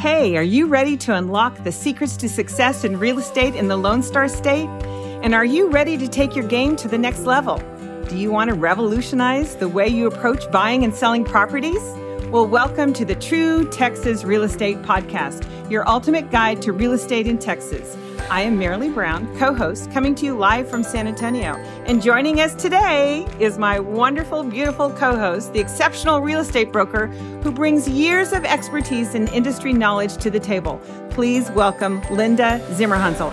Hey, are you ready to unlock the secrets to success in real estate in the Lone Star State? And are you ready to take your game to the next level? Do you want to revolutionize the way you approach buying and selling properties? Well, welcome to the True Texas Real Estate Podcast, your ultimate guide to real estate in Texas. I am Marilee Brown, co host, coming to you live from San Antonio. And joining us today is my wonderful, beautiful co host, the exceptional real estate broker who brings years of expertise and industry knowledge to the table. Please welcome Linda Zimmerhansel.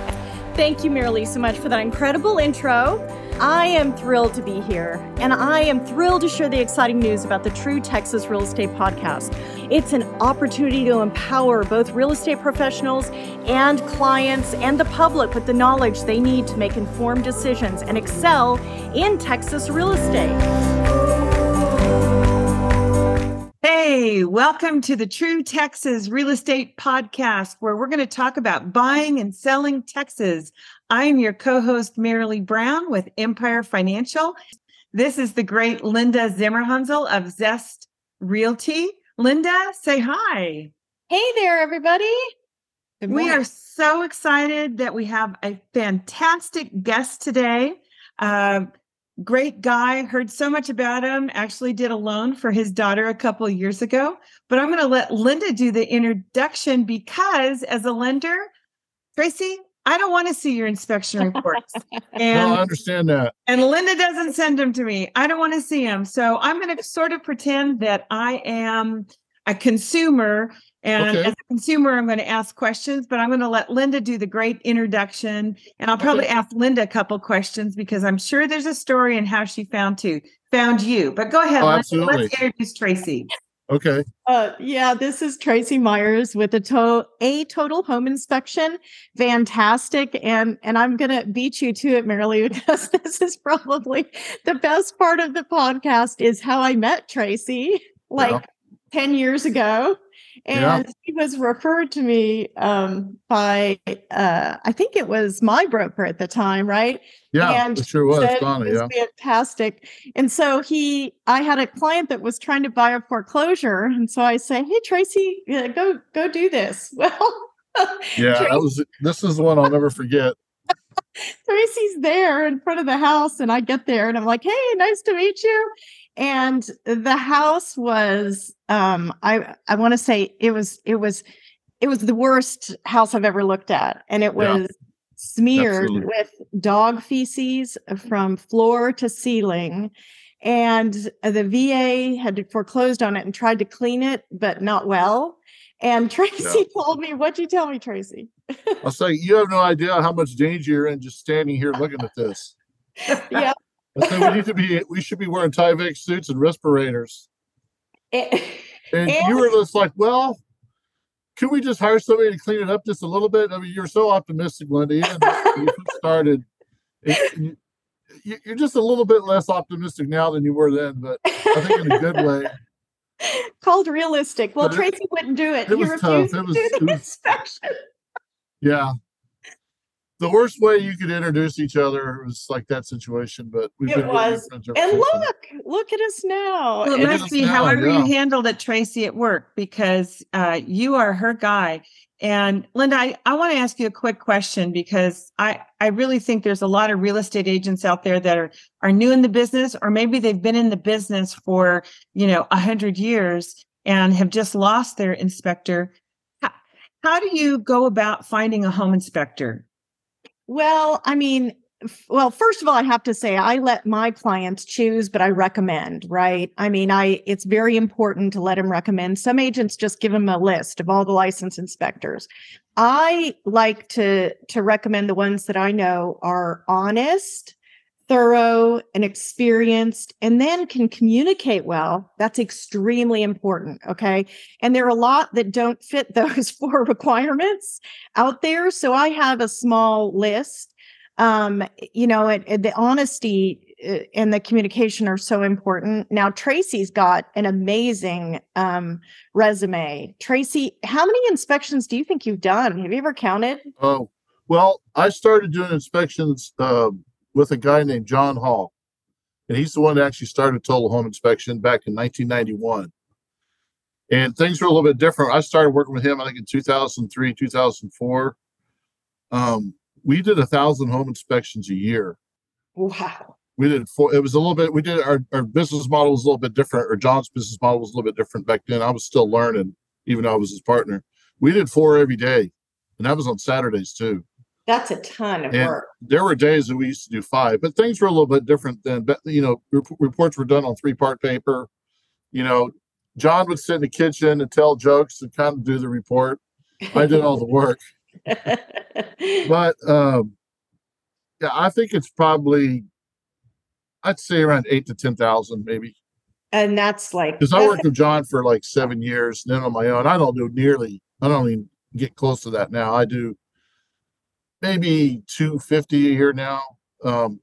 Thank you, Marilee, so much for that incredible intro. I am thrilled to be here, and I am thrilled to share the exciting news about the True Texas Real Estate Podcast. It's an opportunity to empower both real estate professionals and clients and the public with the knowledge they need to make informed decisions and excel in Texas real estate. Hey, welcome to the True Texas Real Estate Podcast, where we're going to talk about buying and selling Texas. I'm your co host, Marilee Brown with Empire Financial. This is the great Linda Zimmerhansel of Zest Realty. Linda, say hi. Hey there, everybody. We are so excited that we have a fantastic guest today. Uh, great guy. Heard so much about him. Actually, did a loan for his daughter a couple years ago. But I'm going to let Linda do the introduction because, as a lender, Tracy, I don't want to see your inspection reports. And well, I understand that. And Linda doesn't send them to me. I don't want to see them. So I'm going to sort of pretend that I am a consumer. And okay. as a consumer, I'm going to ask questions, but I'm going to let Linda do the great introduction. And I'll probably okay. ask Linda a couple questions because I'm sure there's a story in how she found to found you. But go ahead, oh, Linda. Let's introduce Tracy. Okay. Uh, yeah, this is Tracy Myers with a to- a total home inspection. Fantastic, and and I'm gonna beat you to it, Marilee, because this is probably the best part of the podcast is how I met Tracy, like yeah. ten years ago and yeah. he was referred to me um, by uh, I think it was my broker at the time, right? Yeah, and it sure was. Donna, was yeah. fantastic. And so he, I had a client that was trying to buy a foreclosure, and so I say, "Hey, Tracy, go go do this." Well, yeah, Tracy, that was this is the one I'll never forget. Tracy's there in front of the house, and I get there, and I'm like, "Hey, nice to meet you." and the house was um i i want to say it was it was it was the worst house i've ever looked at and it was yeah, smeared absolutely. with dog feces from floor to ceiling and the va had foreclosed on it and tried to clean it but not well and tracy yeah. told me what'd you tell me tracy i'll say you have no idea how much danger you're in just standing here looking at this yeah I said we need to be we should be wearing Tyvek suits and respirators. And, and you were just like, well, can we just hire somebody to clean it up just a little bit? I mean, you're so optimistic, Linda. You started, you, you're just a little bit less optimistic now than you were then, but I think in a good way. Called realistic. Well, but Tracy it, wouldn't do it. It was tough. It was, it was yeah, the worst way you could introduce each other was like that situation, but we've it been was. and look, look at us now. Well, it must be now, however yeah. you handled it, Tracy, at work, because uh, you are her guy. And Linda, I, I want to ask you a quick question because I, I really think there's a lot of real estate agents out there that are, are new in the business, or maybe they've been in the business for, you know, a hundred years and have just lost their inspector. How, how do you go about finding a home inspector? Well, I mean, well, first of all, I have to say I let my clients choose, but I recommend, right? I mean, I it's very important to let them recommend. Some agents just give them a list of all the license inspectors. I like to to recommend the ones that I know are honest, thorough, and experienced, and then can communicate well. That's extremely important. Okay. And there are a lot that don't fit those four requirements out there. So I have a small list. Um, you know, it, it, the honesty uh, and the communication are so important. Now, Tracy's got an amazing um, resume. Tracy, how many inspections do you think you've done? Have you ever counted? Oh, well, I started doing inspections. Uh, with a guy named John Hall. And he's the one that actually started Total Home Inspection back in 1991. and things were a little bit different. I started working with him, I think in 2003, 2004. Um, we did a thousand home inspections a year. Wow. We did four. It was a little bit. We did our, our business model was a little bit different, or John's business model was a little bit different back then. I was still learning, even though I was his partner. We did four every day, and that was on Saturdays too. That's a ton of And work. there were days that we used to do five, but things were a little bit different then. But you know, rep- reports were done on three part paper. You know, John would sit in the kitchen and tell jokes and kind of do the report. I did all the work, but um, yeah, I think it's probably, I'd say around eight to ten thousand, maybe. and that's like Because I worked with John for like seven years, and then on my own. I don't do nearly. I don't even get close to that now. I do maybe two fifty a year now. Um,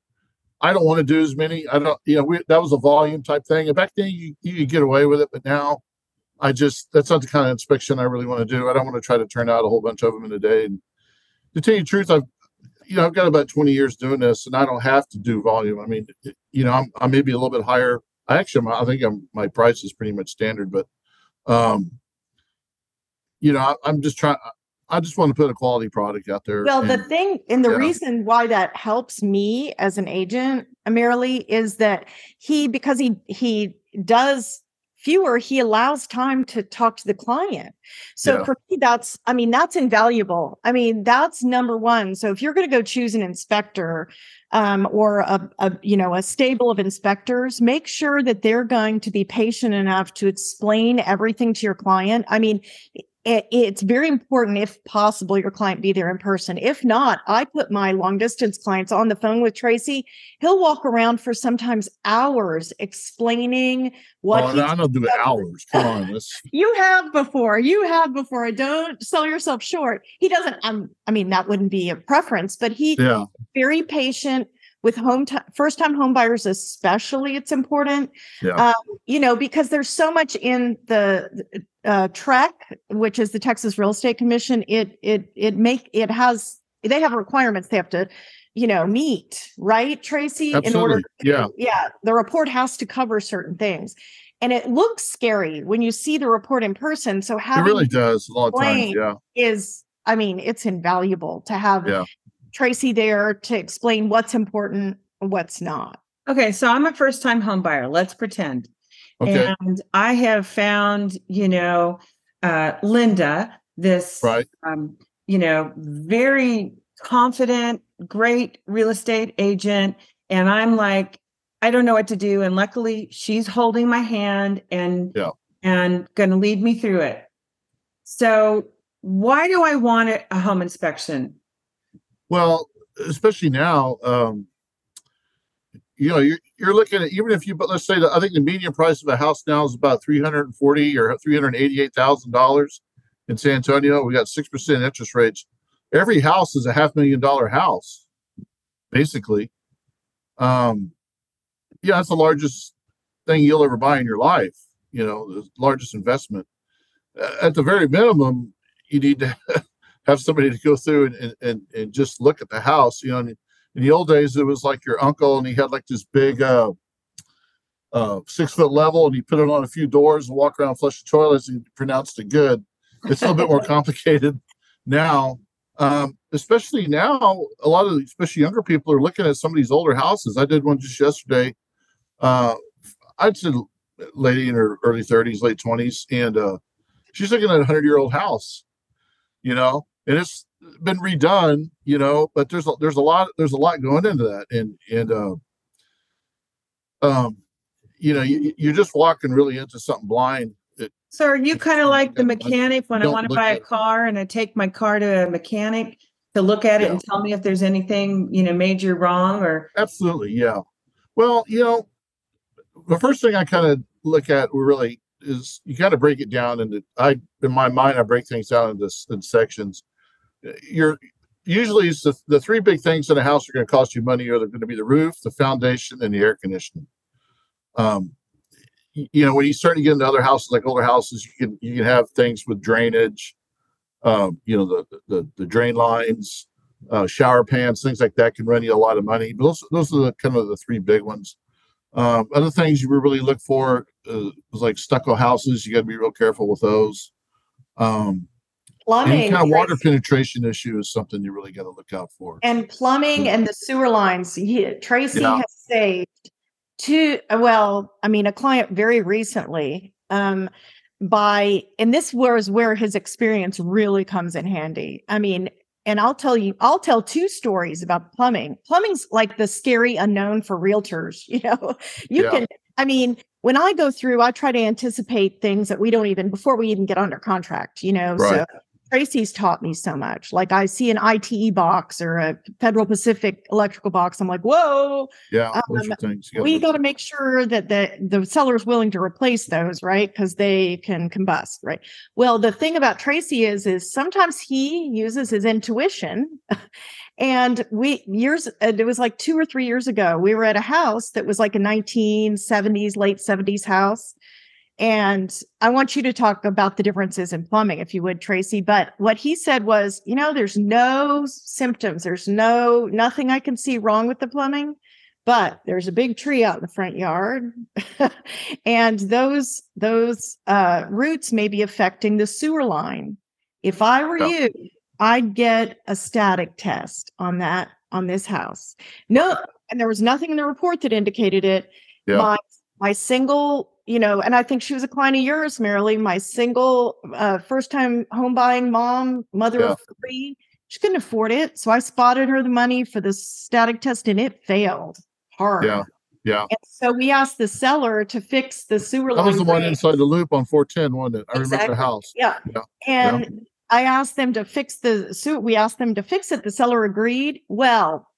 I don't want to do as many. I don't. You know, we, that was a volume type thing. And back then, you you could get away with it, but now, I just that's not the kind of inspection I really want to do. I don't want to try to turn out a whole bunch of them in a day. And to tell you the truth, I've you know I've got about twenty years doing this, and I don't have to do volume. I mean, you know, I'm I may be a little bit higher. I actually, I think I'm my price is pretty much standard, but um, you know, I, I'm just trying. I just want to put a quality product out there. Well, the thing and the yeah. reason why that helps me as an agent, Amirali, is that he because he he does fewer, he allows time to talk to the client. So Yeah. for me, that's I mean, that's invaluable. I mean, that's number one. So if you're going to go choose an inspector um, or a, a you know a stable of inspectors, make sure that they're going to be patient enough to explain everything to your client. I mean, it, it's very important if possible your client be there in person if not i put my long distance clients on the phone with tracy he'll walk around for sometimes hours explaining what oh, he I don't do hours. Come on, let's. you have before you have before don't sell yourself short he doesn't um, i mean that wouldn't be a preference but he Yeah, very patient with home ti first time home buyers especially it's important Yeah. um, you know because there's so much in the uh, TREC which is the texas real estate commission it it it make it has they have requirements they have to you know meet right tracy in order absolutely. Yeah, yeah the report has to cover certain things and it looks scary when you see the report in person so how it really does a lot of times. Yeah, is i mean it's invaluable to have Yeah. Tracy there to explain what's important and what's not Okay, so I'm a first time home buyer. Let's pretend. okay, And I have found, you know, uh, Linda, this, right. um, you know, very confident, great real estate agent. And I'm like, I don't know what to do. And luckily, she's holding my hand and Yeah. and going to lead me through it. So, why do I want a- a home inspection? Well, especially now, um, you know, you're, you're looking at even if you, but let's say that I think the median price of a house now is about three hundred and forty or three hundred eighty-eight thousand dollars in San Antonio. We got six percent interest rates. Every house is a half million dollar house, basically. Um, yeah, that's the largest thing you'll ever buy in your life. You know, the largest investment. At the very minimum, you need to have somebody to go through and, and, and, and just look at the house. You know, and in the old days, it was like your uncle, and he had like this big uh, uh, six foot level, and he put it on a few doors and walk around, flush the toilets, and pronounced it good. It's a little bit more complicated now. Um, especially now, a lot of especially younger people are looking at some of these older houses. I did one just yesterday. Uh, I'd say lady in her early 30s, late 20s, and uh, she's looking at a hundred year old house, you know, and it's been redone, you know, but there's a, there's a lot there's a lot going into that, and and uh, um, you know, you, you're just walking really into something blind. It, So, are you kind of like the mechanic when I want to buy a car and I take my car to a mechanic to look at it Yeah. and tell me if there's anything, you know, major wrong or Absolutely, yeah. Well, you know, the first thing I kind of look at really is you kind of break it down into. I in my mind I break things down into in sections. You're usually the, the three big things in a house are going to cost you money are going to be the roof, the foundation, and the air conditioning. Um, you know, when you start to get into other houses like older houses, you can you can have things with drainage. Um, you know, the the the drain lines, uh, shower pans, things like that can run you a lot of money. But those those are the kind of the three big ones. Um, other things you really look for uh, was like stucco houses. You got to be real careful with those. Um, plumbing, any kind of water penetration issue is something you really got to look out for. And plumbing and the sewer lines. He, Tracy yeah. has saved two. Well, I mean, a client very recently. Um, by and this was where his experience really comes in handy. I mean, and I'll tell you, I'll tell two stories about plumbing. Plumbing's like the scary unknown for realtors. You know, you yeah. can, I mean, when I go through, I try to anticipate things that we don't even, before we even get under contract, you know, right. so Tracy's taught me so much. Like I see an ITE box or a Federal Pacific electrical box. I'm like, whoa. Yeah. Um. We got to make sure that the, the seller is willing to replace those, right? Because they can combust, right? Well, the thing about Tracy is, is sometimes he uses his intuition. and we years, it was like two or three years ago, we were at a house that was like a 1970s, late 70s house and I want you to talk about the differences in plumbing, if you would, Tracy. But what he said was, you know, there's no symptoms, there's no nothing I can see wrong with the plumbing, but there's a big tree out in the front yard, and those those uh, roots may be affecting the sewer line. If I were oh. you, I'd get a static test on that on this house. No, and there was nothing in the report that indicated it. Yeah. My my single you know, and I think she was a client of yours, Marilee, my single uh, first time home buying mom, mother yeah. of three. She couldn't afford it. So I spotted her the money for the static test and it failed hard. Yeah. Yeah. And so we asked the seller to fix the sewer line. That was the one inside the loop on 410, wasn't it? I exactly. remember the house. Yeah. yeah. And yeah. I asked them to fix the sewer. We asked them to fix it. The seller agreed. Well,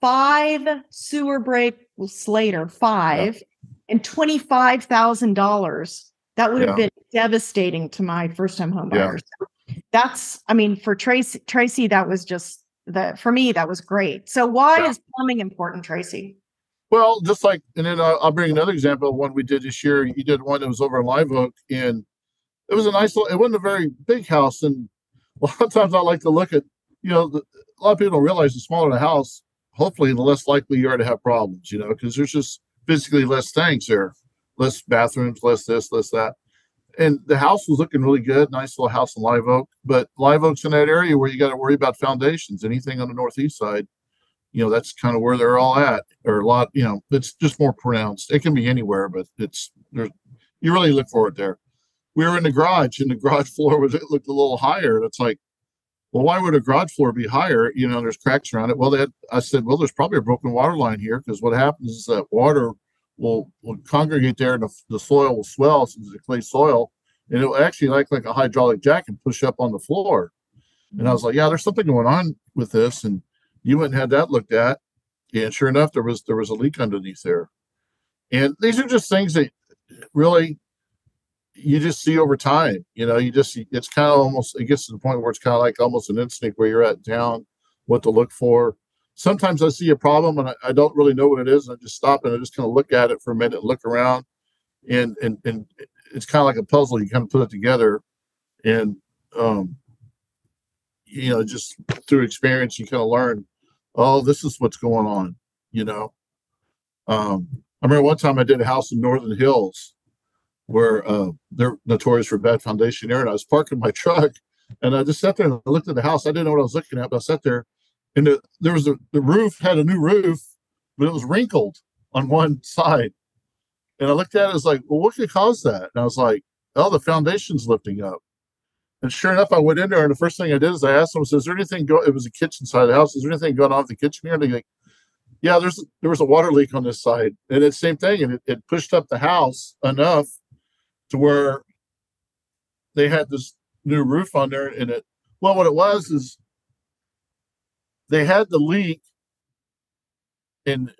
five sewer breaks later, five. Yeah and $25,000. That would have been devastating to my first time home buyers. Yeah. That's, I mean, for Tracy, Tracy, that was just the, for me, that was great. So why yeah. is plumbing important, Tracy? Well, just like, and then I'll, I'll bring another example of one we did this year. You did one that was over in Live Oak, and it was a nice it wasn't a very big house. And a lot of times I like to look at, you know, the, a lot of people don't realize the smaller the house, hopefully the less likely you are to have problems, you know, because there's just physically less things there, less bathrooms, less this, less that. And the house was looking really good, nice little house in Live Oak. But Live Oak's in that area where you got to worry about foundations. Anything on the northeast side, you know, that's kind of where they're all at, or a lot. You know, it's just more pronounced. It can be anywhere, but it's there's you really look for it there. We were in the garage, and the garage floor was it looked a little higher. It's like well, why would a garage floor be higher? You know, there's cracks around it. Well, had, I said, well, there's probably a broken water line here because what happens is that water will will congregate there and the, the soil will swell since it's clay soil, and it will actually like like a hydraulic jack and push up on the floor. And I was like, yeah, there's something going on with this, and you went and had that looked at, and sure enough, there was there was a leak underneath there. And these are just things that really you just see over time. You know, you just it's kind of almost it gets to the point where it's kind of like almost an instinct where you're at in town, what to look for. Sometimes I see a problem and I, I don't really know what it is, and I just stop and I just kind of look at it for a minute, look around, and and and it's kind of like a puzzle. You kind of put it together, and um, you know, just through experience, you kind of learn, oh, this is what's going on. You know, um, I remember one time I did a house in Northern Hills where uh, they're notorious for bad foundation air. And I was parking my truck and I just sat there and looked at the house. I didn't know what I was looking at, but I sat there and the, there was a, the roof had a new roof, but it was wrinkled on one side. And I looked at it, I was like, well, what could cause that? And I was like, oh, the foundation's lifting up. And sure enough, I went in there, and the first thing I did is I asked them, "Is there anything going?" It was a kitchen side of the house. Is there anything going on with the kitchen here? And they're like, "Yeah, there's there was a water leak on this side, and it's same thing, and it, it pushed up the house enough to where they had this new roof on there and it well what it was is they had the leak and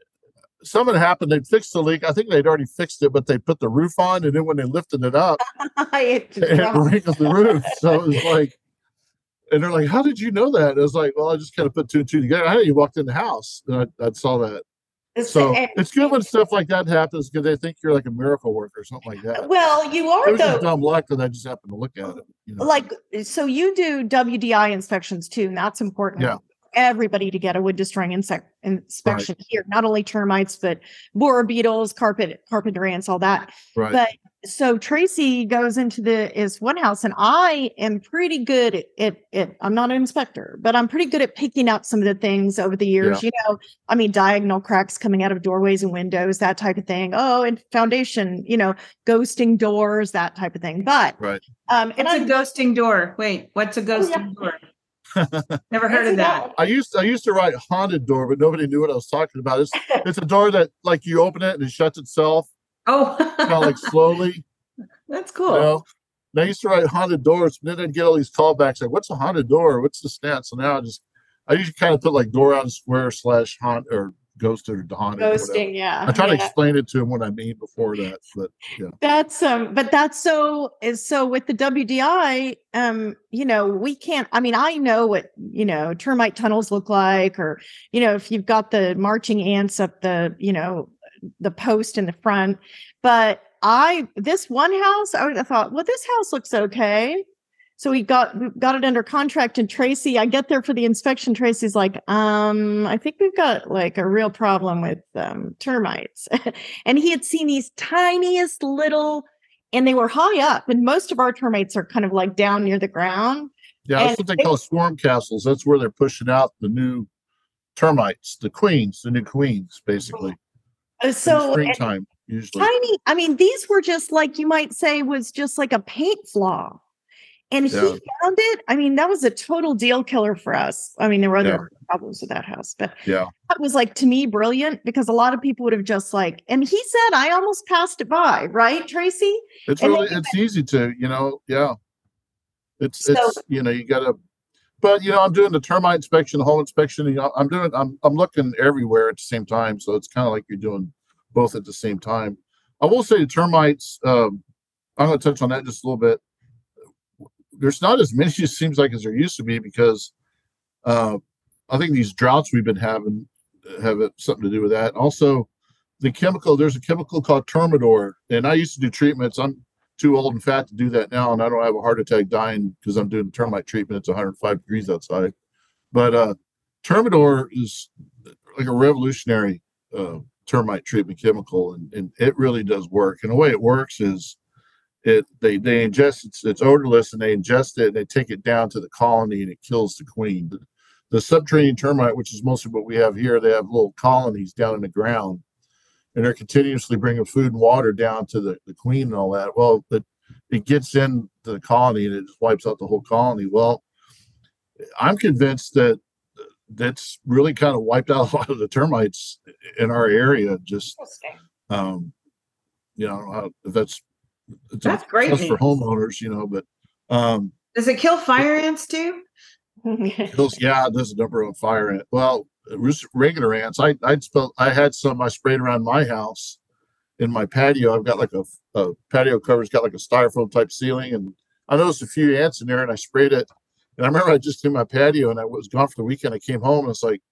something happened. They fixed the leak. I think they'd already fixed it but they put the roof on and then when they lifted it up it, it wrinkled the roof. So it was like and they're like how did you know that? I was like well i just kind of put two and two together. I know you walked in the house and i, I saw that so it's good when stuff like that happens because they think you're like a miracle worker or something like that. Well, you are it though. dumb luck that I just happened to look at it. You know? Like so, you do WDI inspections too, and that's important. Yeah. everybody to get a wood destroying insect inspection right. here, not only termites, but borer beetles, carpet, carpenter ants, all that. Right. But so Tracy goes into the is one house, and I am pretty good at it. I'm not an inspector, but I'm pretty good at picking up some of the things over the years. Yeah. You know, I mean, diagonal cracks coming out of doorways and windows, that type of thing. Oh, and foundation, you know, ghosting doors, that type of thing. But right. Um, and it's a ghosting door. Wait, what's a ghosting oh, yeah. door? Never heard of that. I used I used to write haunted door, but nobody knew what I was talking about. It's it's a door that like you open it and it shuts itself Oh, kind of like slowly. That's cool. You know? And I used to write haunted doors, but then I'd get all these callbacks like, "What's a haunted door? What's the stat?" So now I just I usually kind of put like door on square slash haunt or ghosted or haunted. Ghosting, yeah. I try yeah. to explain it to him what I mean before that, but yeah. That's um, but that's so is so with the WDI, um, you know, we can't. I mean, I know what you know termite tunnels look like, or you know, if you've got the marching ants up the you know the post in the front. But I this one house, I thought, well, this house looks okay. So we got we got it under contract, and Tracy, I get there for the inspection. Tracy's like, um, I think we've got like a real problem with um, termites, and he had seen these tiniest little, and they were high up, and most of our termites are kind of like down near the ground. Yeah, that's what they, they call swarm castles. That's where they're pushing out the new termites, the queens, the new queens, basically. Uh, so springtime usually tiny. I mean, these were just like you might say was just like a paint flaw. And yeah. he found it. I mean, that was a total deal killer for us. I mean, there were other yeah. problems with that house, but yeah, that was like to me brilliant because a lot of people would have just like, and he said, I almost passed it by, right, Tracy? It's and really, it's easy to, you know, yeah. It's, so, it's, you know, you got to but you know, I'm doing the termite inspection, the home inspection. I'm doing, I'm, I'm looking everywhere at the same time. So it's kind of like you're doing both at the same time. I will say the termites. Um, I'm going to touch on that just a little bit. There's not as many it seems like as there used to be because uh, I think these droughts we've been having have something to do with that. Also, the chemical. There's a chemical called Termidor, and I used to do treatments. I'm too old and fat to do that now, and I don't have a heart attack dying because I'm doing termite treatment. It's 105 degrees outside. But uh, Termidor is like a revolutionary uh, termite treatment chemical, and, and it really does work. And the way it works is it they they ingest it's, it's odorless, and they ingest it and they take it down to the colony, and it kills the queen. The, the subterranean termite, which is mostly what we have here, they have little colonies down in the ground and they're continuously bringing food and water down to the, the queen and all that. Well, it, it gets into the colony and it just wipes out the whole colony. Well, I'm convinced that that's really kind of wiped out a lot of the termites in our area. Just, um, you know, if that's that's great for homeowners, you know. But um, does it kill fire ants too? kills, yeah, there's a number of fire ant. Well, regular ants. I I'd spell, I had some I sprayed around my house in my patio. I've got like a, a patio cover's got like a styrofoam type ceiling, and I noticed a few ants in there, and I sprayed it. And I remember I just did my patio, and I was gone for the weekend. I came home, and it's like,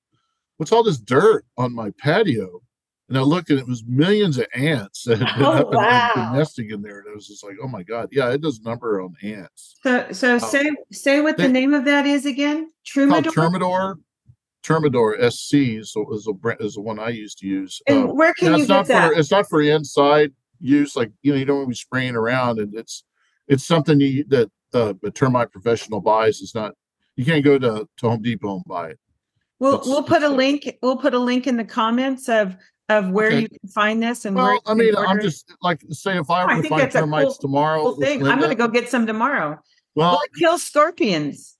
what's all this dirt on my patio? And I looked, and it was millions of ants that had been oh, up wow. and been nesting in there. And it was just like, oh my god, yeah, it does number on ants. So, so uh, say say what they, the name of that is again. Termidor. Termidor Termidor SC is, is, a, is the one I used to use. And uh, where can you get that? For, it's not for inside use, like you know, you don't want to be spraying around, and it's it's something you, that uh, a termite professional buys. It's not you can't go to, to Home Depot and buy it. We'll we'll put a link. We'll put a link in the comments of of where okay. you can find this and well, I mean, I'm just like say if I were to find termites cool, tomorrow, cool thing. I'm going to go get some tomorrow. Well, well kills scorpions.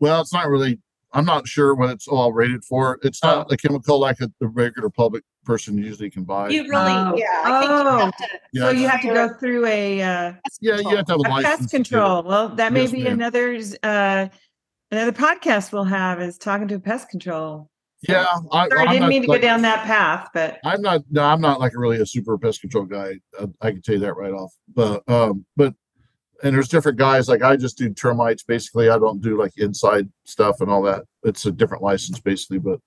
Well, it's not really I'm not sure what it's all rated for. It's not oh. a chemical like a, the regular public person usually can buy. You really, oh. yeah. I oh. You to, yeah. So you have to go through a uh, yeah, you have to have a, a license. Pest control. Well, that may yes, be ma'am. another uh, another podcast we'll have is talking to a pest control. Yeah, I, Sorry, I didn't mean to like, go down that path, but I'm not. No, I'm not like really a super pest control guy. I, I can tell you that right off. But um, but and there's different guys like i just do termites basically i don't do like inside stuff and all that it's a different license basically but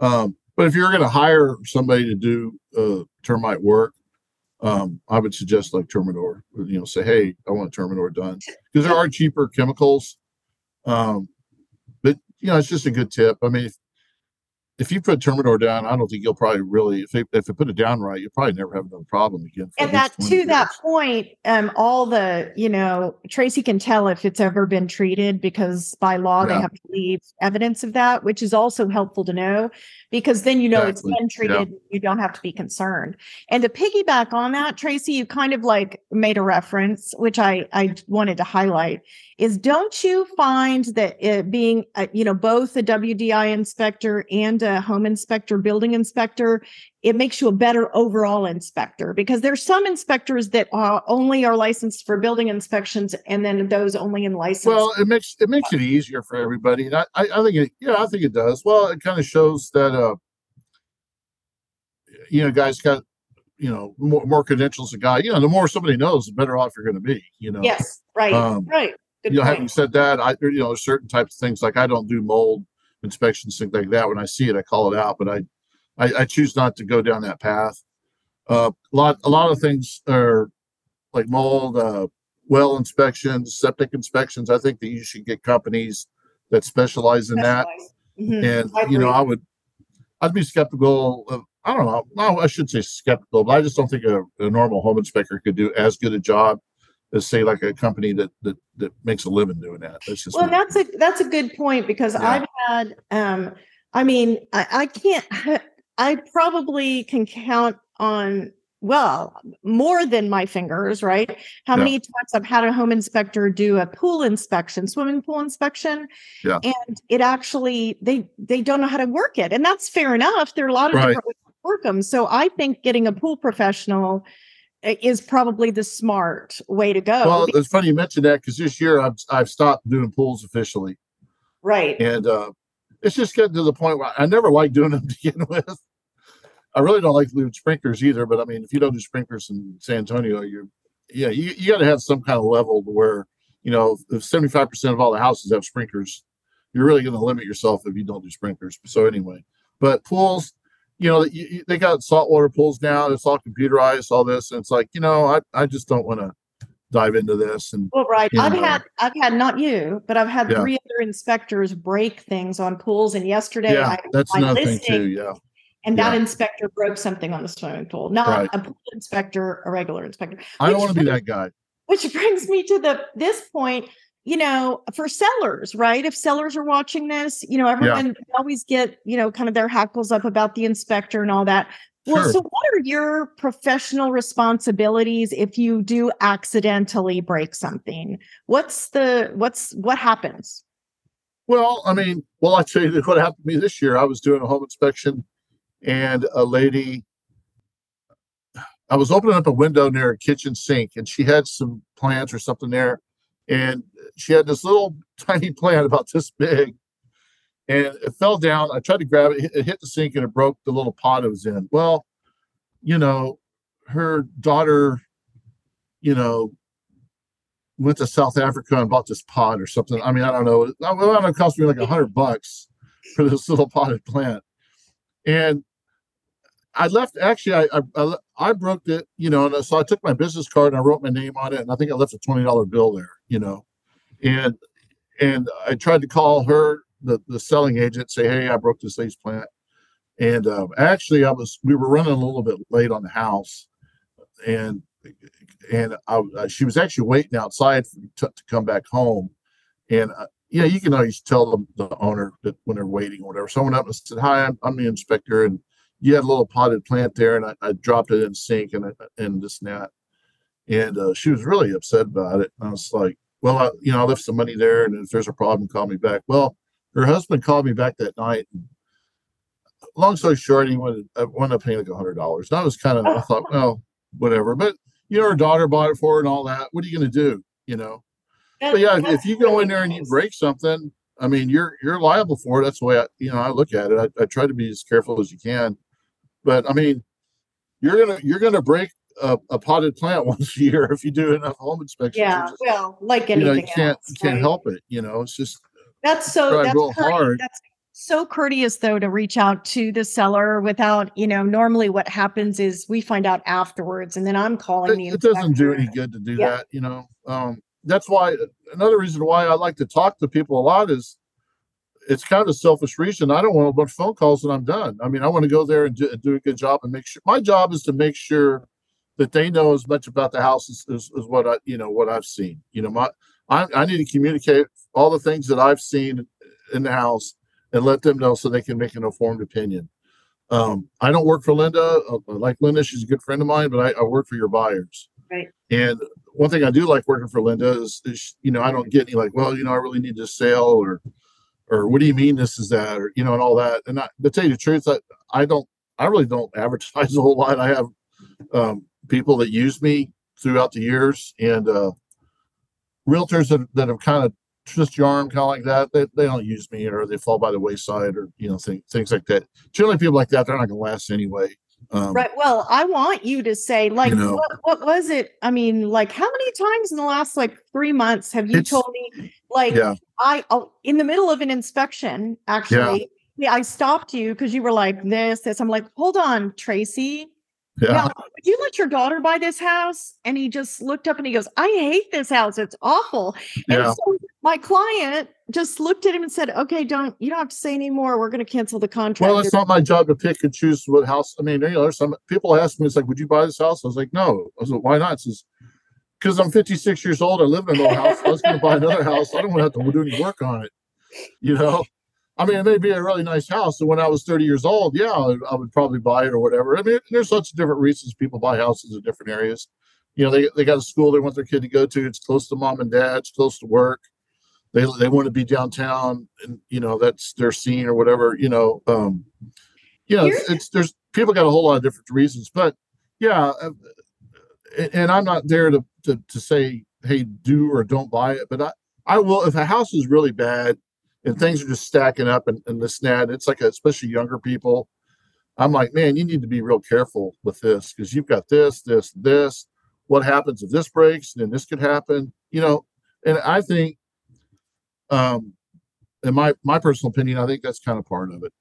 um but if you're going to hire somebody to do uh termite work um i would suggest like termidor you know say hey i want termidor done because there are cheaper chemicals um but you know, it's just a good tip. I mean, if, if you put Termidor down, I don't think you'll probably really if they if they put it down right, you'll probably never have another problem again. And that to years. that point, um, all the you know Tracy can tell if it's ever been treated because by law yeah. they have to leave evidence of that, which is also helpful to know because then you know exactly. it's been treated. Yeah. You don't have to be concerned. And to piggyback on that, Tracy, you kind of like made a reference, which I I wanted to highlight is don't you find that it being a, you know both a WDI inspector and a home inspector, building inspector, it makes you a better overall inspector because there's some inspectors that are only are licensed for building inspections and then those only in license. Well, it makes it makes it easier for everybody. And I, I, I think it yeah, I think it does. Well, it kind of shows that uh you know, guys got you know more, more credentials a guy you know the more somebody knows the better off you're going to be you know yes right um, right Good you know, point. having said that, I you know certain types of things like I don't do mold inspections, things like that. When I see it, I call it out, but I I, I choose not to go down that path. Uh, a lot a lot of things are like mold, uh, well inspections, septic inspections. I think that you should get companies that specialize in that. Mm-hmm. And I you know, I would I'd be skeptical of I don't know. No, I should say skeptical, but I just don't think a, a normal home inspector could do as good a job as say like a company that that that makes a living doing that. That's just well, that's a that's a good point because yeah. I've had um I mean I, I can't I probably can count on well more than my fingers right how yeah. many times i've had a home inspector do a pool inspection swimming pool inspection yeah. and it actually they they don't know how to work it and that's fair enough there are a lot of right. different ways to work them so i think getting a pool professional is probably the smart way to go. Well, it's funny you mentioned that because this year I've I've stopped doing pools officially. Right. And uh, it's just getting to the point where I never liked doing them to begin with. I really don't like doing sprinklers either, but I mean, if you don't do sprinklers in San Antonio, you're yeah, you, you got to have some kind of level where you know if 75% of all the houses have sprinklers, you're really going to limit yourself if you don't do sprinklers. So anyway, but pools, you know, they got saltwater pools now. It's all computerized, all this. And it's like, you know, I, I just don't want to dive into this. And well, right. I've know. had, I've had not you, but I've had yeah. three other inspectors break things on pools. And yesterday, yeah, I, that's another thing too. Yeah. And yeah. that inspector broke something on the swimming pool, not right. a pool inspector, a regular inspector. I don't want to be that guy. Which brings me to the this point you know, for sellers, right? If sellers are watching this, you know, everyone yeah. always get, you know, kind of their hackles up about the inspector and all that. Well, sure. so what are your professional responsibilities if you do accidentally break something? What's the what's what happens? Well, I mean, well, I'll tell you what happened to me this year. I was doing a home inspection and a lady I was opening up a window near a kitchen sink and she had some plants or something there and she had this little tiny plant about this big. And it fell down. I tried to grab it. It hit the sink and it broke the little pot it was in. Well you know her daughter you know went to south africa and bought this pot or something. I mean i don't know. It cost me like a hundred bucks for this little potted plant. And I left actually I, I I broke it, you know, and so I took my business card and I wrote my name on it, and I think I left a twenty dollar bill there, you know, and and I tried to call her, the the selling agent, say, hey, I broke this lace plant, and um, actually I was we were running a little bit late on the house, and and I, uh, she was actually waiting outside for, to, to come back home, and uh, yeah, you can always tell the owner that when they're waiting or whatever. So I went up and said, hi, I'm, I'm the inspector, and you had a little potted plant there, and I, I dropped it in sink and and this and that. And uh, she was really upset about it. And I was like, well, I, you know, I left some money there, and if there's a problem, call me back. Well, her husband called me back that night. Long story short, he wanted, I wound up paying like a hundred dollars. And I was kind of, I thought, well, whatever. But you know, her daughter bought it for her and all that. What are you going to do? You know. But yeah, if you go in there and you break something, I mean, you're you're liable for it. That's the way I, you know, I look at it. I, I try to be as careful as you can. But I mean, you're gonna you're gonna break a, a potted plant once a year if you do enough home inspections. Yeah, just, well, like anything, you, know, you can't else, you can't right? help it. You know, it's just that's so that's real hard. That's so courteous though to reach out to the seller without you know normally what happens is we find out afterwards and then i'm calling it, the it doesn't do any good to do yeah. that you know um, that's why another reason why i like to talk to people a lot is it's kind of a selfish reason. I don't want a bunch of phone calls and I'm done. I mean, I want to go there and do, and do, a good job and make sure my job is to make sure that they know as much about the house as, as, as what I, you know, what I've seen. You know, my I, I need to communicate all the things that I've seen in the house and let them know so they can make an informed opinion. Um, I don't work for Linda. I like Linda; she's a good friend of mine, but I, I work for your buyers. Right. And one thing I do like working for Linda is, is, you know, I don't get any like, well, you know, I really need to sell or, or what do you mean this is that, or, you know, and all that. And I, to tell you the truth, I, I don't, I really don't advertise a whole lot. I have um, people that use me throughout the years and uh, realtors that, that have kind of twist your arm kind of like that they, they don't use me or they fall by the wayside or you know things things like that generally people like that they're not going to last anyway um, right well i want you to say like you know, what, what, was it i mean like how many times in the last like three months have you told me like yeah. i oh, in the middle of an inspection actually yeah. Yeah, I stopped you because you were like this, this. I'm like, hold on, Tracy. Yeah. Now, would you let your daughter buy this house? And he just looked up and he goes, I hate this house. It's awful. Yeah. And so my client just looked at him and said, Okay, don't you don't have to say anymore. We're gonna cancel the contract. Well, it's not my job to pick and choose what house. I mean, you know, there's some people ask me, it's like, would you buy this house? I was like, No. I was like, why not? Says, because I'm 56 years old, I live in an old house. I was gonna buy another house. I don't want to have to do any work on it. You know? I mean, it may be a really nice house. And when I was 30 years old, yeah, I would probably buy it or whatever. I mean, there's lots of different reasons people buy houses in different areas. You know, they, they got a school they want their kid to go to. It's close to mom and dad. It's close to work. They, they want to be downtown and, you know, that's their scene or whatever, you know, um, you know, it's, it's, there's people got a whole lot of different reasons, but yeah. Uh, and I'm not there to, to, to say, Hey, do or don't buy it. But I, I will, if a house is really bad, and things are just stacking up and, and this and It's like, a, especially younger people. I'm like, man, you need to be real careful with this because you've got this, this, this. What happens if this breaks? Then this could happen, you know. And I think, um, in my my personal opinion, I think that's kind of part of it.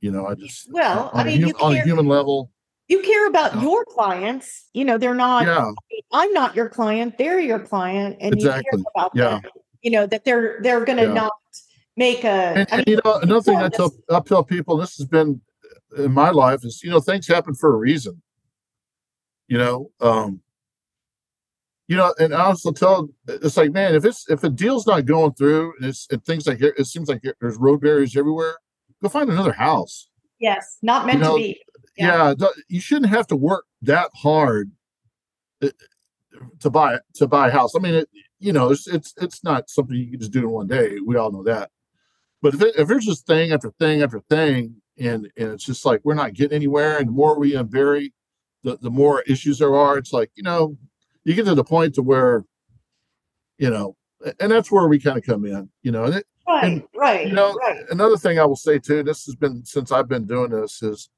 You know, I just well, I mean, a, on a human level, you care about uh, your clients. You know, they're not. Yeah. I'm not your client; they're your client, and exactly. you care about yeah. them. You know that they're they're going to yeah. not make a. And, and, you know, another thing I tell I tell people, this has been in my life, is you know things happen for a reason. You know, um, you know, and I also tell it's like, man, if it's if a deal's not going through and it's and things like it seems like there's road barriers everywhere, go find another house. Yes, not meant you know, to be. Yeah. yeah, you shouldn't have to work that hard uh, to buy to buy a house. I mean, it, you know, it's it's it's not something you can just do in one day. We all know that. But if, it, if there's just thing after thing after thing, and and it's just like we're not getting anywhere, and the more we unbury, the the more issues there are. It's like you know, you get to the point to where, you know, and that's where we kind of come in, you know. And it, right, and, right. You know, right. another thing I will say too. This has been since I've been doing this is,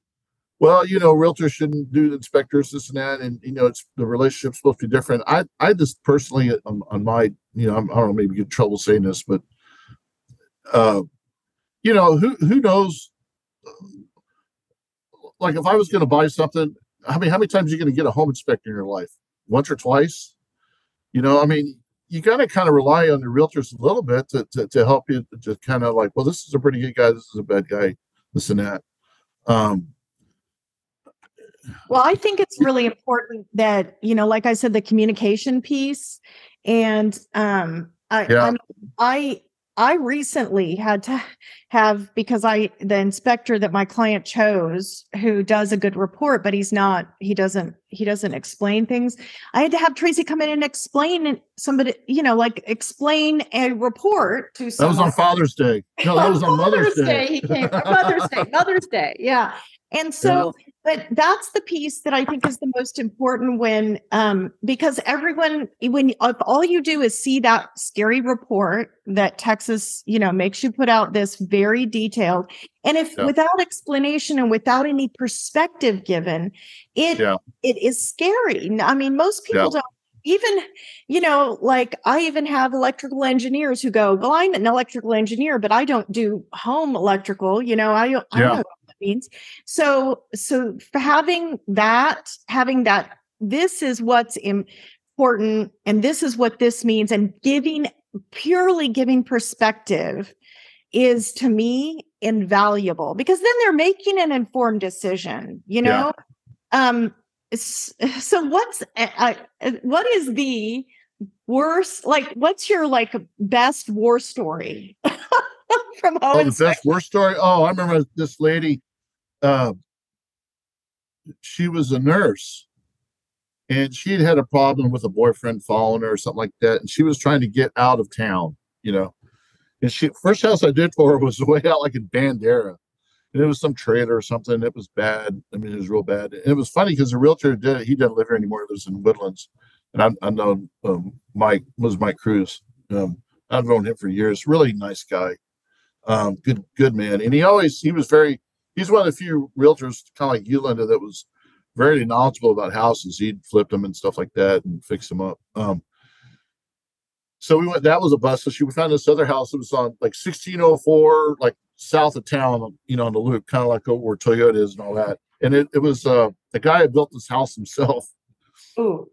well, you know, realtors shouldn't do inspectors, this and that, and you know, it's the relationship's supposed to be different. I I just personally on, on my, you know, I'm, I do not know, maybe get trouble saying this, but uh, you know, who who knows? Like, if I was going to buy something, I mean, how many times are you going to get a home inspector in your life? Once or twice? You know, I mean, you got to kind of rely on the realtors a little bit to, to, to help you to kind of like, well, this is a pretty good guy, this is a bad guy, this and that. Um, well, I think it's really important that, you know, like I said, the communication piece and um I, yeah. I I recently had to have because I the inspector that my client chose who does a good report but he's not he doesn't he doesn't explain things. I had to have Tracy come in and explain somebody you know like explain a report to someone. That was on Father's Day. No, that was on Mother's, Day. Day. He came Mother's Day. Mother's Day. Yeah. And so, but that's the piece that I think is the most important when, um, because everyone, when if all you do is see that scary report that Texas, you know, makes you put out this very detailed, and if yeah. without explanation and without any perspective given, it yeah. it is scary. I mean, most people yeah. don't even you know like i even have electrical engineers who go well i'm an electrical engineer but i don't do home electrical you know i, I yeah. don't means. So, so having that, having that, this is what's important, and this is what this means, and giving purely giving perspective is to me invaluable because then they're making an informed decision, you know? Yeah. Um so what's uh, what is the worst like what's your like best war story from oh, the best war story oh i remember this lady uh, she was a nurse and she had had a problem with a boyfriend following her or something like that and she was trying to get out of town you know and she first house I did for her was way out like in Bandera. And it was some trailer or something. It was bad. I mean, it was real bad. And it was funny because the realtor did it. He doesn't live here anymore. He lives in Woodlands. And I, I know um, Mike was Mike Cruz. Um, I've known him for years. Really nice guy. Um, good, good man. And he always, he was very, he's one of the few realtors, kind of like you, Linda, that was very knowledgeable about houses. He'd flip them and stuff like that and fix them up. Um, so we went. That was a bus. So she we found this other house. It was on like 1604, like south of town. You know, on the loop, kind of like where Toyota is and all that. And it, it was uh the guy had built this house himself. Ooh.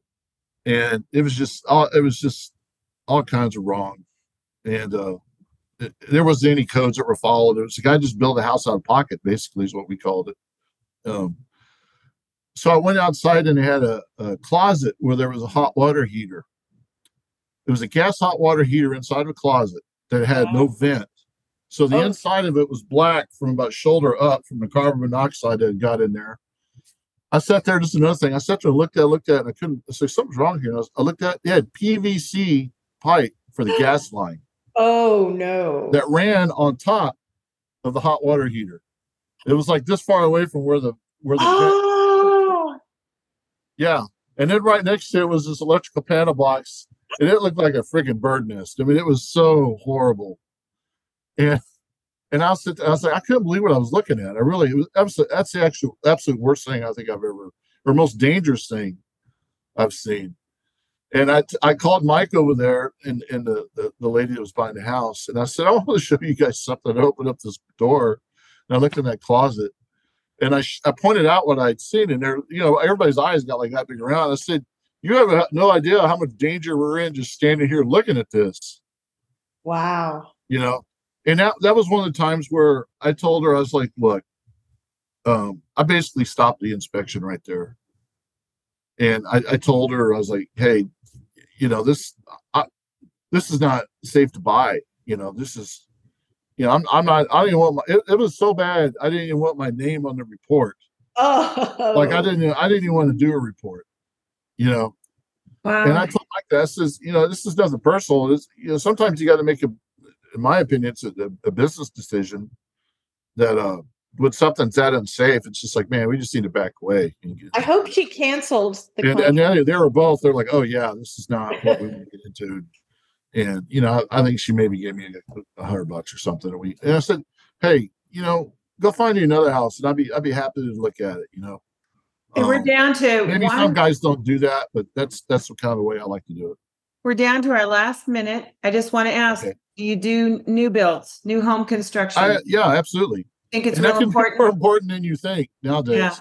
And it was just all it was just all kinds of wrong. And uh there wasn't any codes that were followed. It was a guy just built a house out of pocket, basically, is what we called it. Um, so I went outside and they had a, a closet where there was a hot water heater it was a gas hot water heater inside of a closet that had no vent. So the oh. inside of it was black from about shoulder up from the carbon monoxide that had got in there. I sat there, just another thing. I sat there and looked at it, looked at it, and I couldn't I said, something's wrong here. I, was, I, looked at it, it had PVC pipe for the gas line. Oh no. That ran on top of the hot water heater. It was like this far away from where the where the oh. yeah. And then right next to it was this electrical panel box and it looked like a freaking bird nest. I mean, it was so horrible. And and I was, I was like, I couldn't believe what I was looking at. I really, it was absolute, that's the actual absolute worst thing I think I've ever, or most dangerous thing I've seen. And I, I called Mike over there and, and the, the, the lady that was buying the house. And I said, I want to show you guys something. I opened up this door and I looked in that closet and I, I pointed out what I'd seen. And there, you know, everybody's eyes got like that big around. I said, you have no idea how much danger we're in just standing here looking at this. Wow. You know, and that that was one of the times where I told her I was like, look, um, I basically stopped the inspection right there, and I, I told her I was like, hey, you know this, I, this is not safe to buy. You know, this is, you know, I'm I'm not. I didn't even want my. It, it was so bad. I didn't even want my name on the report. Oh. Like I didn't. I didn't even want to do a report you know. Wow. And I told Mike this is, you know, this is nothing personal. It's, you know, sometimes you got to make a, in my opinion, it's a, a business decision that, uh, when something's that unsafe, it's just like, man, we just need to back away. I hope she canceled the. And, and they, they were both. They're like, oh yeah, this is not what we want to get into. And you know, I, I think she maybe gave me a, a hundred bucks or something a week. And I said, hey, you know, go find you another house, and I'd be I'd be happy to look at it. You know, and um, we're down to maybe one, some guys don't do that, but that's that's the kind of way I like to do it. We're down to our last minute. I just want to ask: okay. Do you do new builds, new home construction? I, yeah, absolutely. I think it's and real important. more important than you think nowadays. Yeah,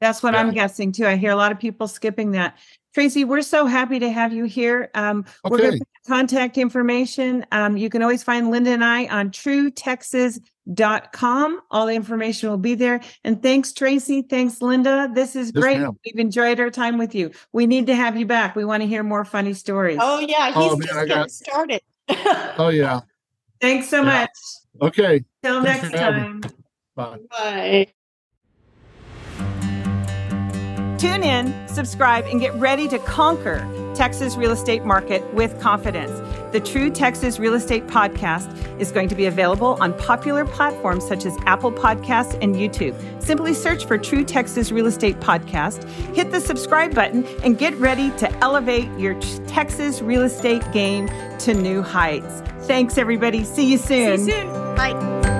that's what yeah. I'm guessing too. I hear a lot of people skipping that. Tracy, we're so happy to have you here. Um, okay. We're going to contact information. Um, you can always find Linda and I on truetexas.com. All the information will be there. And thanks, Tracy. Thanks, Linda. This is great. Yes, We've enjoyed our time with you. We need to have you back. We want to hear more funny stories. Oh, yeah. He's oh, man, just getting got... started. oh, yeah. Thanks so yeah. much. Okay. Till next time. Bye. Bye. Tune in, subscribe, and get ready to conquer Texas real estate market with confidence. The True Texas Real Estate Podcast is going to be available on popular platforms such as Apple Podcasts and YouTube. Simply search for True Texas Real Estate Podcast, hit the subscribe button, and get ready to elevate your Texas real estate game to new heights. Thanks, everybody. See you soon. See you soon. Bye.